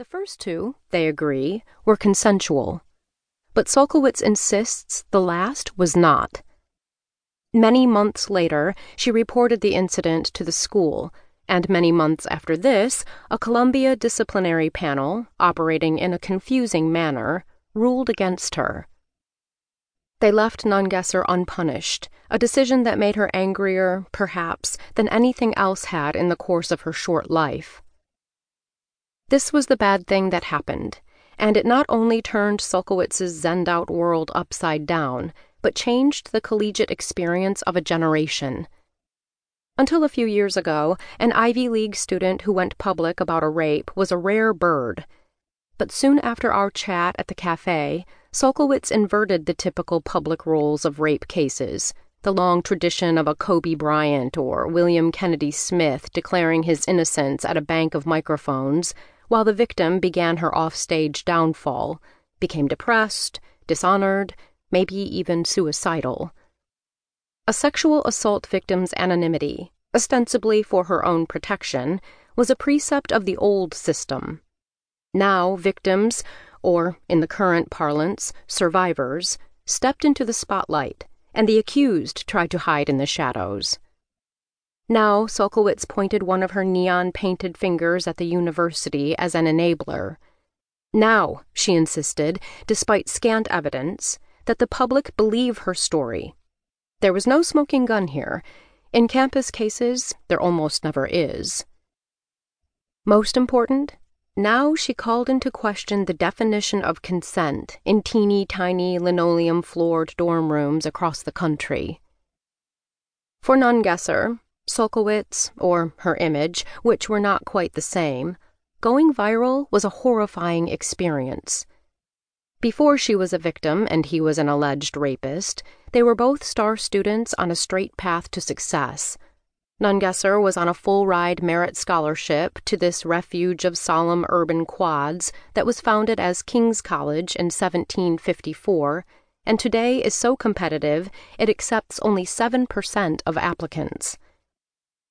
The first two, they agree, were consensual. But Sulkowicz insists the last was not. Many months later, she reported the incident to the school, and many months after this, a Columbia disciplinary panel, operating in a confusing manner, ruled against her. They left Nungesser unpunished, a decision that made her angrier, perhaps, than anything else had in the course of her short life. This was the bad thing that happened, and it not only turned Sulkowicz's zen out world upside down, but changed the collegiate experience of a generation. Until a few years ago, an Ivy League student who went public about a rape was a rare bird. But soon after our chat at the cafe, Sulkowicz inverted the typical public roles of rape cases, the long tradition of a Kobe Bryant or William Kennedy Smith declaring his innocence at a bank of microphones, while the victim began her offstage downfall, became depressed, dishonored, maybe even suicidal. A sexual assault victim's anonymity, ostensibly for her own protection, was a precept of the old system. Now, victims, or in the current parlance, survivors, stepped into the spotlight, and the accused tried to hide in the shadows. Now, Sulkowicz pointed one of her neon painted fingers at the university as an enabler. Now, she insisted, despite scant evidence, that the public believe her story. There was no smoking gun here. In campus cases, there almost never is. Most important, now she called into question the definition of consent in teeny tiny linoleum floored dorm rooms across the country. For Nungesser, Sulkowicz, or her image, which were not quite the same, going viral was a horrifying experience. Before she was a victim and he was an alleged rapist, they were both star students on a straight path to success. Nungesser was on a full ride merit scholarship to this refuge of solemn urban quads that was founded as King's College in 1754 and today is so competitive it accepts only 7% of applicants.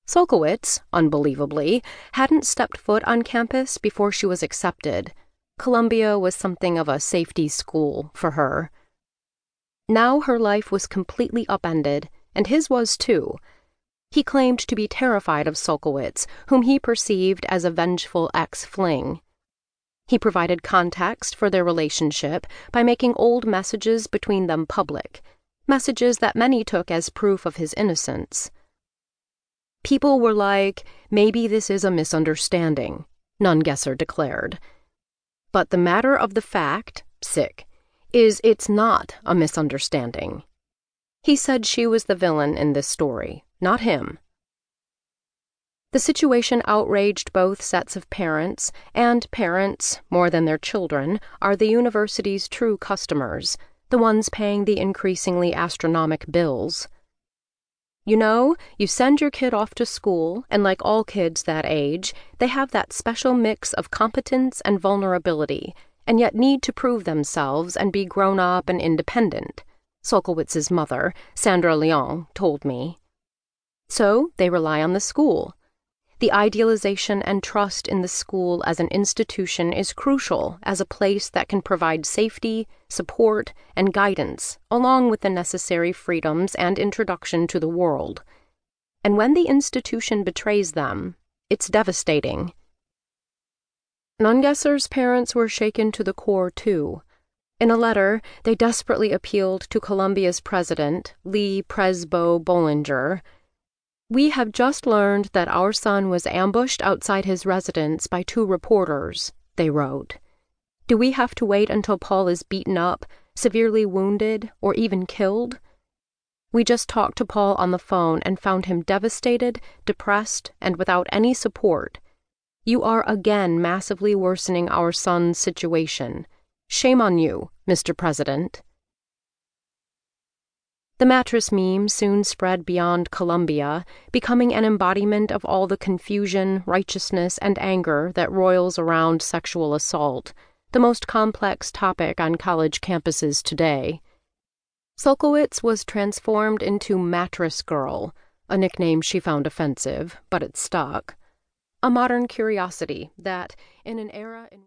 Sulkowicz, unbelievably, hadn't stepped foot on campus before she was accepted. Columbia was something of a safety school for her. Now her life was completely upended, and his was too. He claimed to be terrified of Sulkowicz, whom he perceived as a vengeful ex fling. He provided context for their relationship by making old messages between them public, messages that many took as proof of his innocence. People were like, maybe this is a misunderstanding, Nungesser declared. But the matter of the fact, sick, is it's not a misunderstanding. He said she was the villain in this story, not him. The situation outraged both sets of parents, and parents, more than their children, are the university's true customers, the ones paying the increasingly astronomic bills. You know, you send your kid off to school, and like all kids that age, they have that special mix of competence and vulnerability, and yet need to prove themselves and be grown up and independent. Sulkowicz's mother, Sandra Leong, told me. So they rely on the school. The idealization and trust in the school as an institution is crucial as a place that can provide safety, support, and guidance, along with the necessary freedoms and introduction to the world. And when the institution betrays them, it's devastating. Nungesser's parents were shaken to the core, too. In a letter, they desperately appealed to Columbia's president, Lee Presbo Bollinger. We have just learned that our son was ambushed outside his residence by two reporters, they wrote. Do we have to wait until Paul is beaten up, severely wounded, or even killed? We just talked to Paul on the phone and found him devastated, depressed, and without any support. You are again massively worsening our son's situation. Shame on you, Mr. President. The mattress meme soon spread beyond Columbia, becoming an embodiment of all the confusion, righteousness, and anger that roils around sexual assault, the most complex topic on college campuses today. Sulkowicz was transformed into Mattress Girl, a nickname she found offensive, but it stuck. A modern curiosity that, in an era in